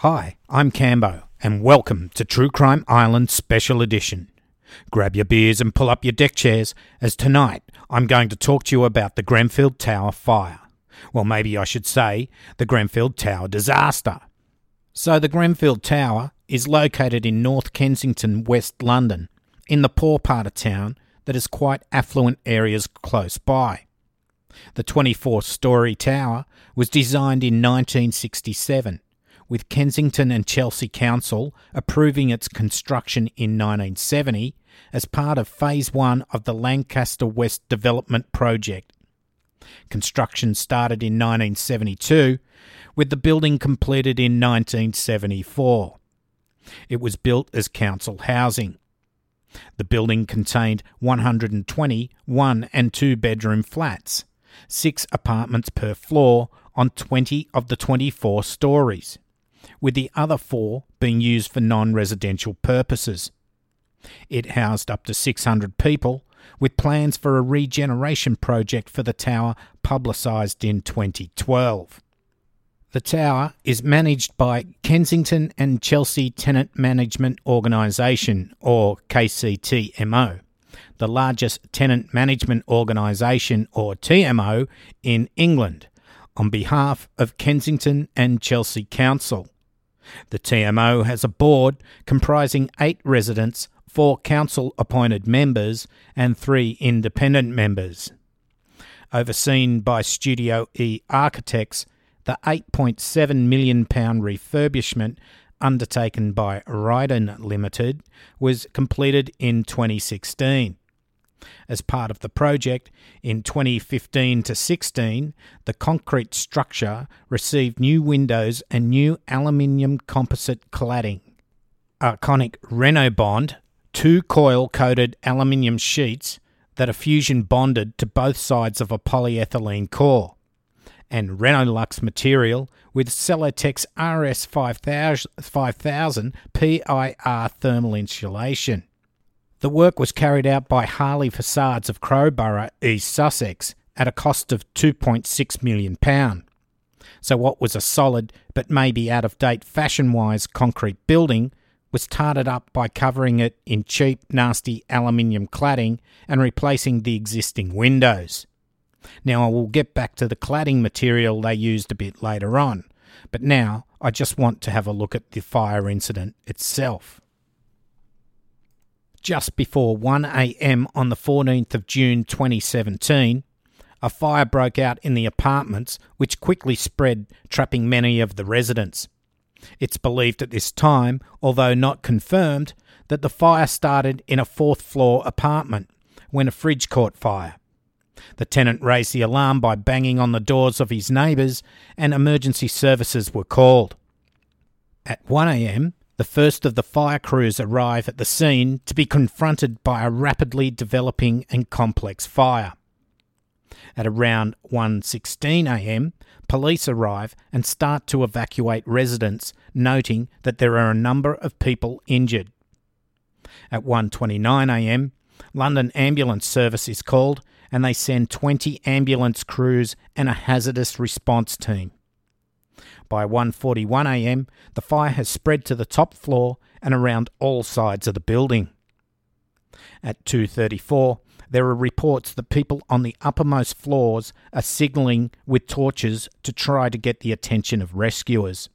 Hi, I'm Cambo, and welcome to True Crime Island Special Edition. Grab your beers and pull up your deck chairs, as tonight I'm going to talk to you about the Grenfell Tower fire. Well, maybe I should say the Grenfell Tower disaster. So, the Grenfell Tower is located in North Kensington, West London, in the poor part of town that has quite affluent areas close by. The 24 story tower was designed in 1967 with Kensington and Chelsea Council approving its construction in 1970 as part of Phase 1 of the Lancaster West Development Project. Construction started in 1972, with the building completed in 1974. It was built as council housing. The building contained 120 one and two bedroom flats, six apartments per floor on 20 of the 24 stories with the other four being used for non residential purposes. It housed up to 600 people, with plans for a regeneration project for the tower publicised in 2012. The tower is managed by Kensington and Chelsea Tenant Management Organisation, or KCTMO, the largest tenant management organisation, or TMO, in England, on behalf of Kensington and Chelsea Council. The TMO has a board comprising eight residents, four council appointed members, and three independent members. Overseen by Studio E Architects, the £8.7 million refurbishment undertaken by Rydon Limited was completed in 2016. As part of the project, in 2015 to 16, the concrete structure received new windows and new aluminium composite cladding. Arconic Reynobond, two coil coated aluminium sheets that are fusion bonded to both sides of a polyethylene core, and Reynolux material with Celotex RS 5000 PIR thermal insulation. The work was carried out by Harley Facades of Crowborough, East Sussex, at a cost of £2.6 million. So, what was a solid but maybe out of date fashion wise concrete building was tarted up by covering it in cheap, nasty aluminium cladding and replacing the existing windows. Now, I will get back to the cladding material they used a bit later on, but now I just want to have a look at the fire incident itself just before 1am on the 14th of June 2017, a fire broke out in the apartments, which quickly spread, trapping many of the residents. It's believed at this time, although not confirmed, that the fire started in a fourth floor apartment when a fridge caught fire. The tenant raised the alarm by banging on the doors of his neighbours, and emergency services were called. At 1am, the first of the fire crews arrive at the scene to be confronted by a rapidly developing and complex fire. At around 1:16 a.m., police arrive and start to evacuate residents, noting that there are a number of people injured. At 1:29 a.m., London Ambulance Service is called and they send 20 ambulance crews and a hazardous response team. By 1:41 a.m., the fire has spread to the top floor and around all sides of the building. At 2:34, there are reports that people on the uppermost floors are signalling with torches to try to get the attention of rescuers.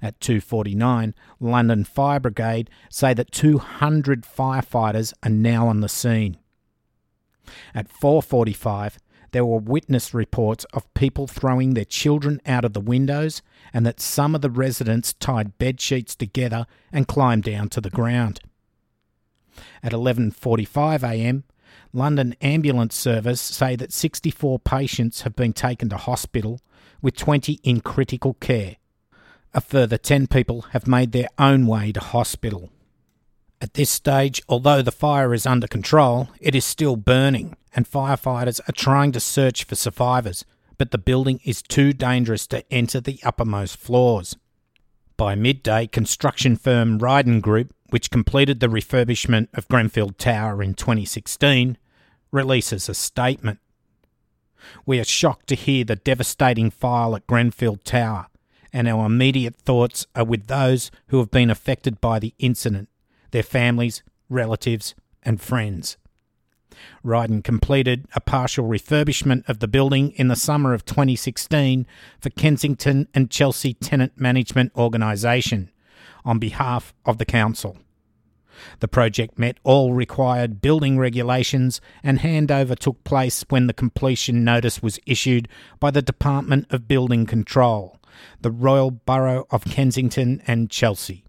At 2:49, London Fire Brigade say that 200 firefighters are now on the scene. At 4:45, there were witness reports of people throwing their children out of the windows and that some of the residents tied bed sheets together and climbed down to the ground. At 11:45 a.m., London Ambulance Service say that 64 patients have been taken to hospital with 20 in critical care. A further 10 people have made their own way to hospital. At this stage, although the fire is under control, it is still burning and firefighters are trying to search for survivors, but the building is too dangerous to enter the uppermost floors. By midday, construction firm Rydon Group, which completed the refurbishment of Grenfell Tower in 2016, releases a statement. We are shocked to hear the devastating fire at Grenfell Tower and our immediate thoughts are with those who have been affected by the incident, their families, relatives, and friends. Rydon completed a partial refurbishment of the building in the summer of 2016 for Kensington and Chelsea Tenant Management Organisation on behalf of the council. The project met all required building regulations and handover took place when the completion notice was issued by the Department of Building Control, the Royal Borough of Kensington and Chelsea.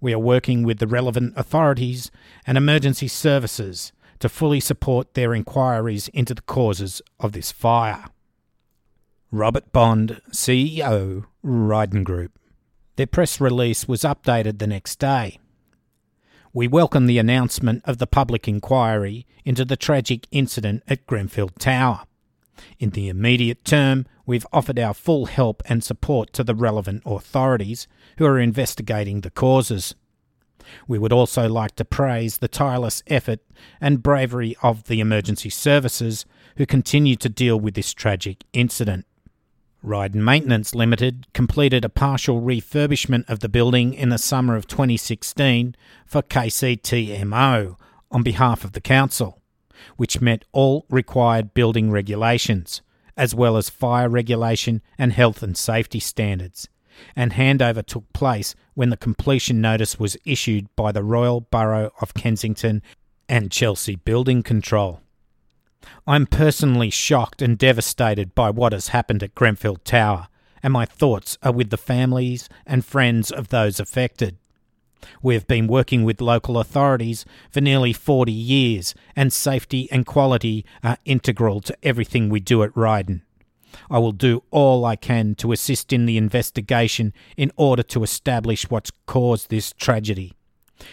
We are working with the relevant authorities and emergency services to fully support their inquiries into the causes of this fire. Robert Bond, CEO, Rydon Group. Their press release was updated the next day. We welcome the announcement of the public inquiry into the tragic incident at Grenfell Tower. In the immediate term, we've offered our full help and support to the relevant authorities who are investigating the causes. We would also like to praise the tireless effort and bravery of the emergency services who continue to deal with this tragic incident. Rydon Maintenance Limited completed a partial refurbishment of the building in the summer of 2016 for KCTMO on behalf of the council, which met all required building regulations, as well as fire regulation and health and safety standards and handover took place when the completion notice was issued by the Royal Borough of Kensington and Chelsea Building Control. I'm personally shocked and devastated by what has happened at Grenfell Tower, and my thoughts are with the families and friends of those affected. We have been working with local authorities for nearly 40 years, and safety and quality are integral to everything we do at Rydon. I will do all I can to assist in the investigation in order to establish what's caused this tragedy.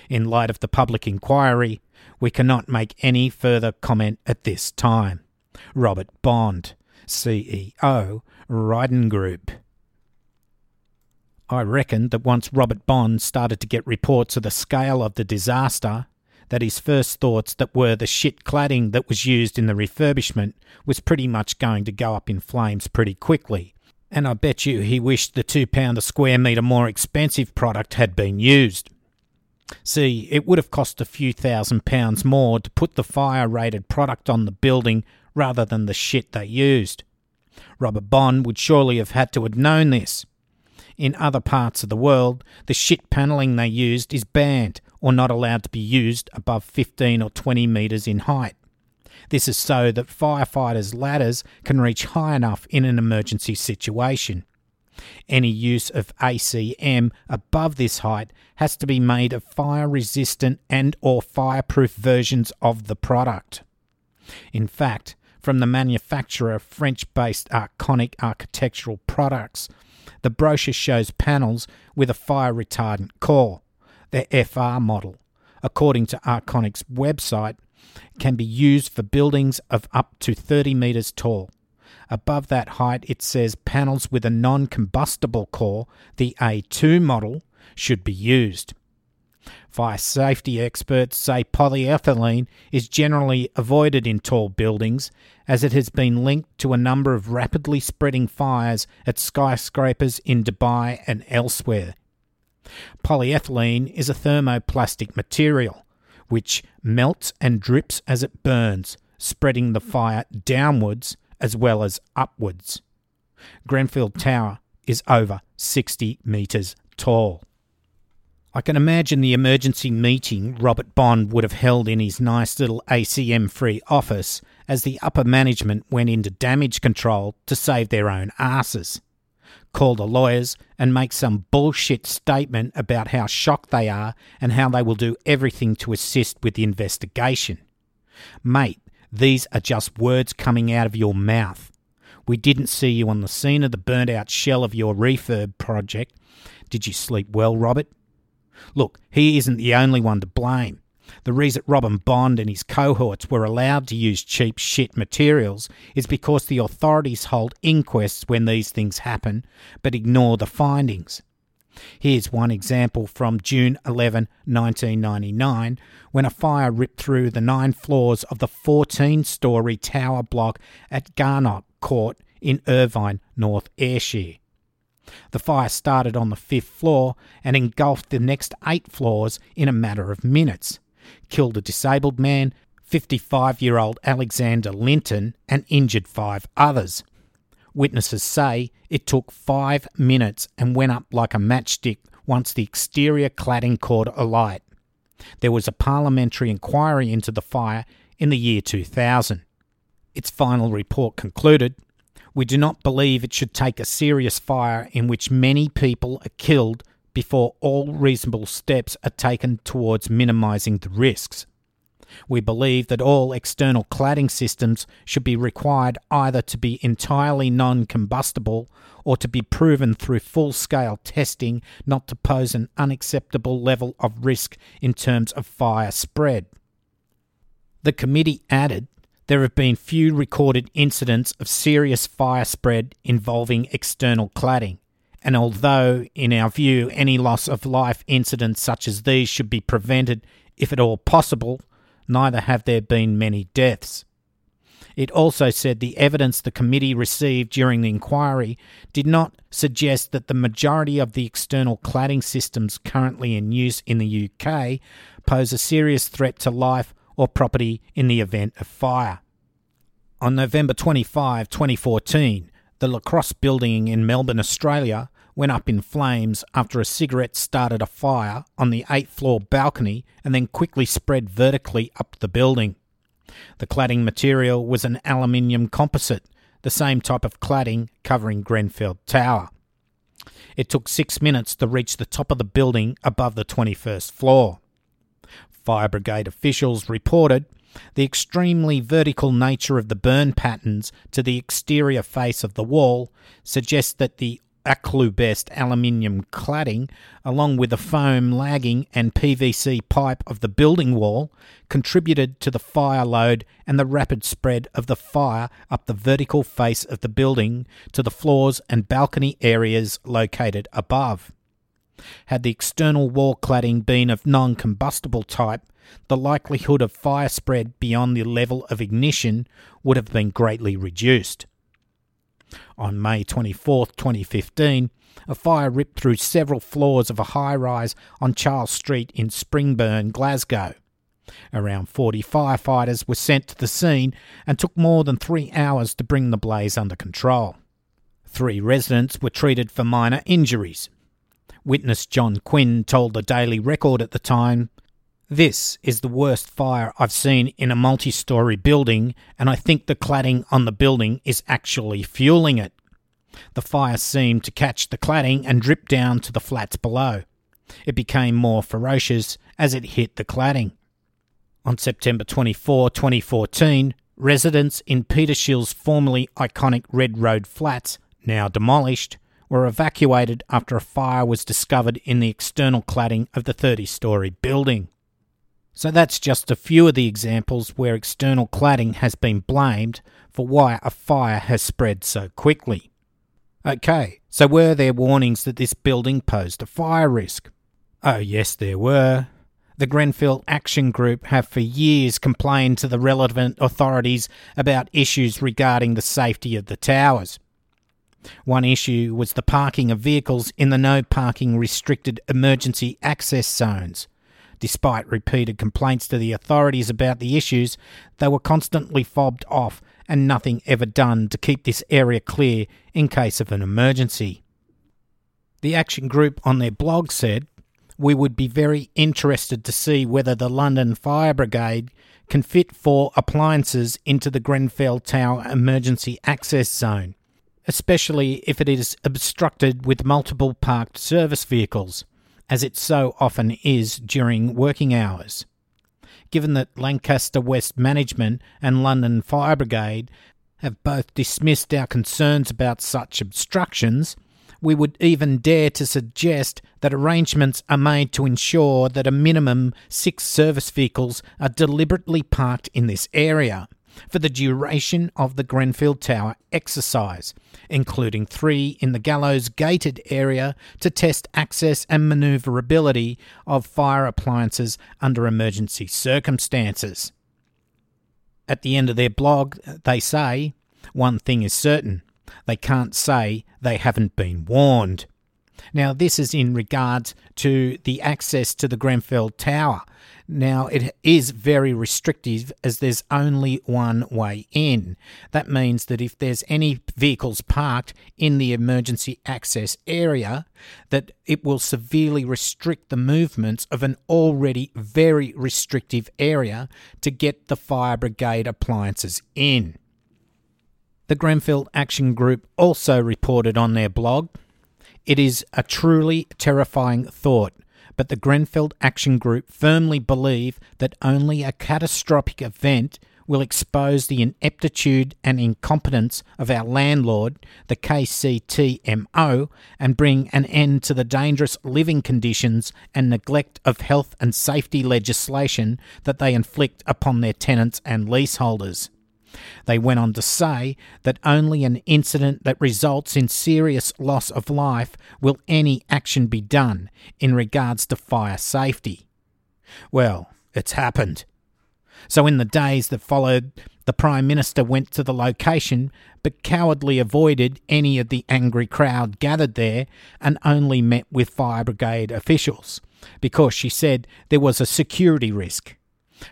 In light of the public inquiry, we cannot make any further comment at this time. Robert Bond, CEO, Rydon Group. I reckon that once Robert Bond started to get reports of the scale of the disaster, that his first thoughts that were the shit cladding that was used in the refurbishment was pretty much going to go up in flames pretty quickly. And I bet you he wished the two pound a square metre more expensive product had been used. See, it would have cost a few thousand pounds more to put the fire rated product on the building rather than the shit they used. Robert Bond would surely have had to have known this. In other parts of the world, the shit panelling they used is banned or not allowed to be used above 15 or 20 metres in height. This is so that firefighters' ladders can reach high enough in an emergency situation. Any use of ACM above this height has to be made of fire resistant and or fireproof versions of the product. In fact, from the manufacturer of French-based Arconic Architectural Products, the brochure shows panels with a fire retardant core, the FR model, according to Arconic's website, can be used for buildings of up to 30 metres tall. Above that height, it says panels with a non combustible core, the A2 model, should be used. Fire safety experts say polyethylene is generally avoided in tall buildings as it has been linked to a number of rapidly spreading fires at skyscrapers in Dubai and elsewhere. Polyethylene is a thermoplastic material which melts and drips as it burns, spreading the fire downwards as well as upwards. Grenfell Tower is over 60 metres tall. I can imagine the emergency meeting Robert Bond would have held in his nice little ACM free office as the upper management went into damage control to save their own asses. Call the lawyers and make some bullshit statement about how shocked they are and how they will do everything to assist with the investigation. Mate, these are just words coming out of your mouth. We didn't see you on the scene of the burnt out shell of your refurb project. Did you sleep well, Robert? Look, he isn't the only one to blame. The reason Robin Bond and his cohorts were allowed to use cheap shit materials is because the authorities hold inquests when these things happen, but ignore the findings. Here's one example from June 11, 1999, when a fire ripped through the nine floors of the 14 story tower block at Garnock Court in Irvine, North Ayrshire. The fire started on the fifth floor and engulfed the next eight floors in a matter of minutes, killed a disabled man, 55 year old Alexander Linton, and injured five others. Witnesses say it took five minutes and went up like a matchstick once the exterior cladding caught alight. There was a parliamentary inquiry into the fire in the year 2000. Its final report concluded We do not believe it should take a serious fire in which many people are killed before all reasonable steps are taken towards minimising the risks. We believe that all external cladding systems should be required either to be entirely non combustible or to be proven through full scale testing not to pose an unacceptable level of risk in terms of fire spread. The committee added there have been few recorded incidents of serious fire spread involving external cladding, and although, in our view, any loss of life incidents such as these should be prevented if at all possible, neither have there been many deaths. It also said the evidence the committee received during the inquiry did not suggest that the majority of the external cladding systems currently in use in the UK pose a serious threat to life or property in the event of fire. On November 25, 2014, the Lacrosse building in Melbourne, Australia, went up in flames after a cigarette started a fire on the eighth floor balcony and then quickly spread vertically up the building. The cladding material was an aluminium composite, the same type of cladding covering Grenfell Tower. It took six minutes to reach the top of the building above the 21st floor. Fire brigade officials reported the extremely vertical nature of the burn patterns to the exterior face of the wall suggests that the Alucobest aluminium cladding, along with the foam lagging and PVC pipe of the building wall, contributed to the fire load and the rapid spread of the fire up the vertical face of the building to the floors and balcony areas located above. Had the external wall cladding been of non combustible type, the likelihood of fire spread beyond the level of ignition would have been greatly reduced. On May 24, 2015, a fire ripped through several floors of a high rise on Charles Street in Springburn, Glasgow. Around 40 firefighters were sent to the scene and took more than three hours to bring the blaze under control. Three residents were treated for minor injuries. Witness John Quinn told the Daily Record at the time this is the worst fire I've seen in a multi story building, and I think the cladding on the building is actually fueling it. The fire seemed to catch the cladding and drip down to the flats below. It became more ferocious as it hit the cladding. On September 24, 2014, residents in Petershill's formerly iconic Red Road flats, now demolished, were evacuated after a fire was discovered in the external cladding of the 30 story building. So that's just a few of the examples where external cladding has been blamed for why a fire has spread so quickly. Okay, so were there warnings that this building posed a fire risk? Oh, yes, there were. The Grenfell Action Group have for years complained to the relevant authorities about issues regarding the safety of the towers. One issue was the parking of vehicles in the no parking restricted emergency access zones. Despite repeated complaints to the authorities about the issues, they were constantly fobbed off and nothing ever done to keep this area clear in case of an emergency. The Action Group on their blog said, We would be very interested to see whether the London Fire Brigade can fit four appliances into the Grenfell Tower emergency access zone, especially if it is obstructed with multiple parked service vehicles as it so often is during working hours. Given that Lancaster West Management and London Fire Brigade have both dismissed our concerns about such obstructions, we would even dare to suggest that arrangements are made to ensure that a minimum six service vehicles are deliberately parked in this area for the duration of the Grenfell Tower exercise, including three in the gallows gated area to test access and manoeuvrability of fire appliances under emergency circumstances. At the end of their blog, they say, One thing is certain They can't say they haven't been warned. Now, this is in regards to the access to the Grenfell Tower. Now, it is very restrictive as there's only one way in. That means that if there's any vehicles parked in the emergency access area, that it will severely restrict the movements of an already very restrictive area to get the fire brigade appliances in. The Grenfell Action Group also reported on their blog it is a truly terrifying thought, but the Grenfell Action Group firmly believe that only a catastrophic event will expose the ineptitude and incompetence of our landlord, the KCTMO, and bring an end to the dangerous living conditions and neglect of health and safety legislation that they inflict upon their tenants and leaseholders. They went on to say that only an incident that results in serious loss of life will any action be done in regards to fire safety. Well, it's happened. So, in the days that followed, the Prime Minister went to the location but cowardly avoided any of the angry crowd gathered there and only met with fire brigade officials because she said there was a security risk.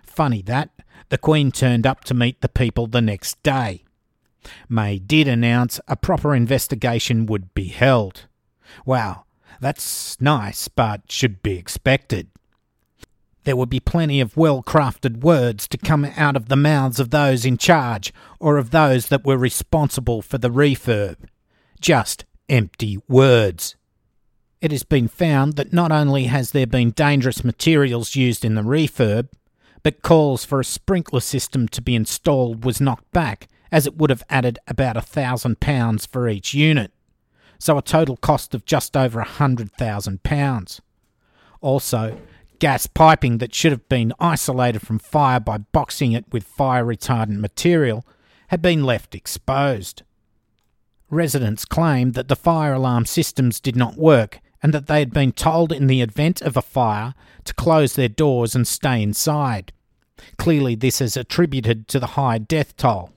Funny that, the Queen turned up to meet the people the next day. May did announce a proper investigation would be held. Wow, that's nice, but should be expected. There would be plenty of well crafted words to come out of the mouths of those in charge or of those that were responsible for the refurb. Just empty words. It has been found that not only has there been dangerous materials used in the refurb, but calls for a sprinkler system to be installed was knocked back, as it would have added about a thousand pounds for each unit, so a total cost of just over a hundred thousand pounds. Also, gas piping that should have been isolated from fire by boxing it with fire retardant material had been left exposed. Residents claimed that the fire alarm systems did not work and that they had been told in the event of a fire to close their doors and stay inside. Clearly, this is attributed to the high death toll.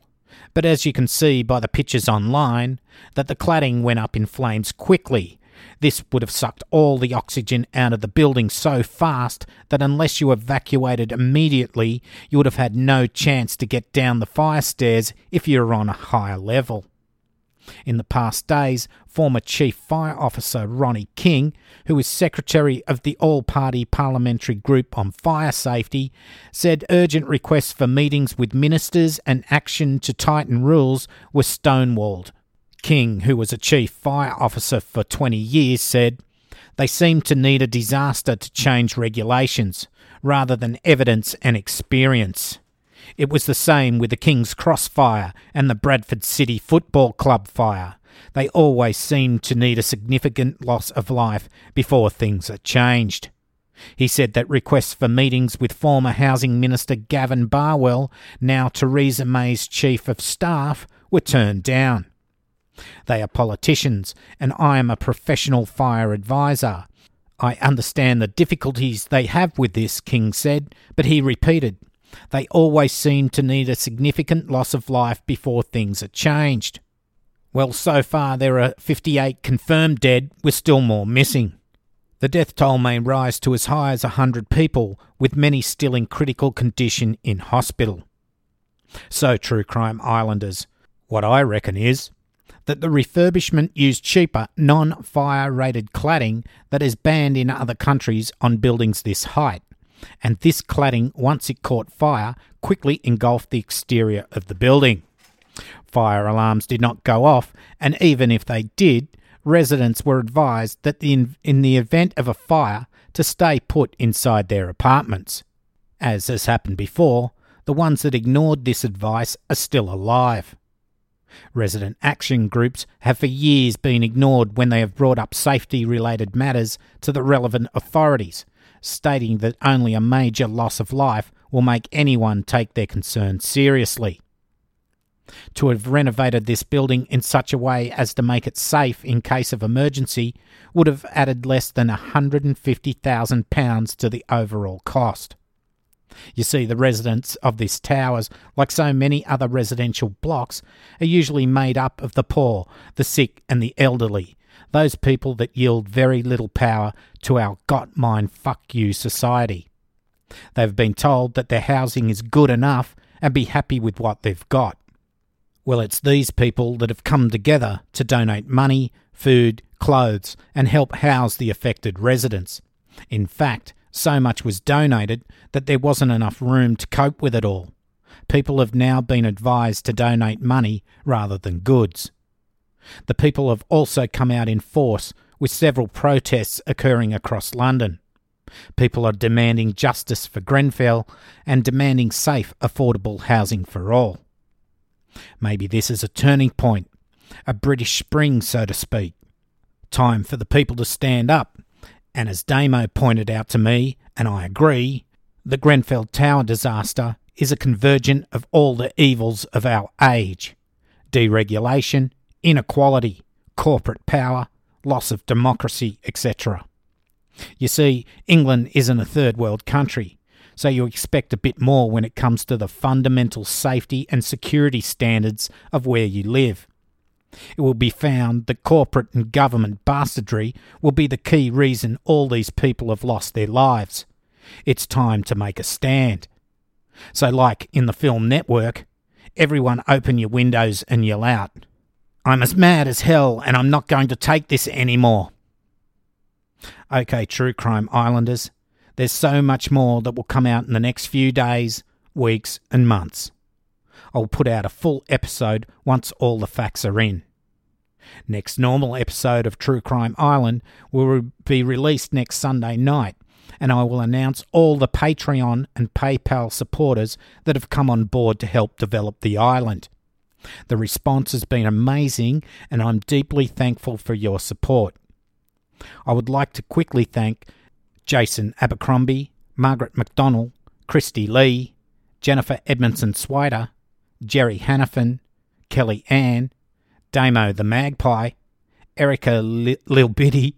But as you can see by the pictures online, that the cladding went up in flames quickly. This would have sucked all the oxygen out of the building so fast that unless you evacuated immediately, you would have had no chance to get down the fire stairs if you were on a higher level. In the past days, former Chief Fire Officer Ronnie King, who is Secretary of the All Party Parliamentary Group on Fire Safety, said urgent requests for meetings with ministers and action to tighten rules were stonewalled. King, who was a Chief Fire Officer for 20 years, said, They seem to need a disaster to change regulations, rather than evidence and experience. It was the same with the King's Cross fire and the Bradford City Football Club fire. They always seem to need a significant loss of life before things are changed. He said that requests for meetings with former Housing Minister Gavin Barwell, now Theresa May's Chief of Staff, were turned down. They are politicians, and I am a professional fire advisor. I understand the difficulties they have with this, King said, but he repeated, they always seem to need a significant loss of life before things are changed. Well, so far there are 58 confirmed dead, with still more missing. The death toll may rise to as high as 100 people, with many still in critical condition in hospital. So, True Crime Islanders, what I reckon is that the refurbishment used cheaper, non fire rated cladding that is banned in other countries on buildings this height and this cladding, once it caught fire, quickly engulfed the exterior of the building. Fire alarms did not go off, and even if they did, residents were advised that in, in the event of a fire to stay put inside their apartments. As has happened before, the ones that ignored this advice are still alive. Resident action groups have for years been ignored when they have brought up safety related matters to the relevant authorities, stating that only a major loss of life will make anyone take their concerns seriously. To have renovated this building in such a way as to make it safe in case of emergency would have added less than £150,000 to the overall cost. You see, the residents of this towers, like so many other residential blocks, are usually made up of the poor, the sick, and the elderly, those people that yield very little power to our got mine fuck you society. They've been told that their housing is good enough and be happy with what they've got. Well, it's these people that have come together to donate money, food, clothes, and help house the affected residents. In fact, so much was donated that there wasn't enough room to cope with it all. People have now been advised to donate money rather than goods. The people have also come out in force, with several protests occurring across London. People are demanding justice for Grenfell and demanding safe, affordable housing for all. Maybe this is a turning point, a British spring, so to speak. Time for the people to stand up. And as Damo pointed out to me, and I agree, the Grenfell Tower disaster is a convergent of all the evils of our age deregulation, inequality, corporate power, loss of democracy, etc. You see, England isn't a third world country, so you expect a bit more when it comes to the fundamental safety and security standards of where you live. It will be found that corporate and government bastardry will be the key reason all these people have lost their lives. It's time to make a stand. So, like in the film Network, everyone open your windows and yell out, I'm as mad as hell and I'm not going to take this anymore. Okay, True Crime Islanders, there's so much more that will come out in the next few days, weeks, and months. I'll put out a full episode once all the facts are in. Next normal episode of True Crime Island will be released next Sunday night, and I will announce all the Patreon and PayPal supporters that have come on board to help develop the island. The response has been amazing, and I'm deeply thankful for your support. I would like to quickly thank Jason Abercrombie, Margaret McDonnell, Christy Lee, Jennifer Edmondson Swider, Jerry Hannafin, Kelly Ann, Damo the Magpie, Erica Lil Biddy,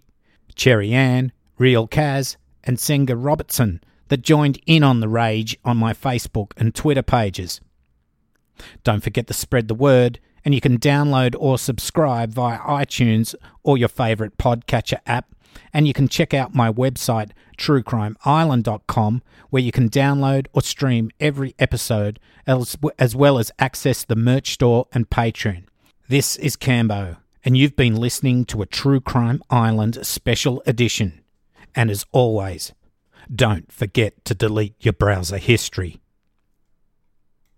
Cherry Ann, Real Kaz, and Senga Robertson that joined in on the rage on my Facebook and Twitter pages. Don't forget to spread the word, and you can download or subscribe via iTunes or your favourite podcatcher app. And you can check out my website, truecrimeisland.com, where you can download or stream every episode, as, as well as access the merch store and Patreon. This is Cambo, and you've been listening to a True Crime Island special edition. And as always, don't forget to delete your browser history.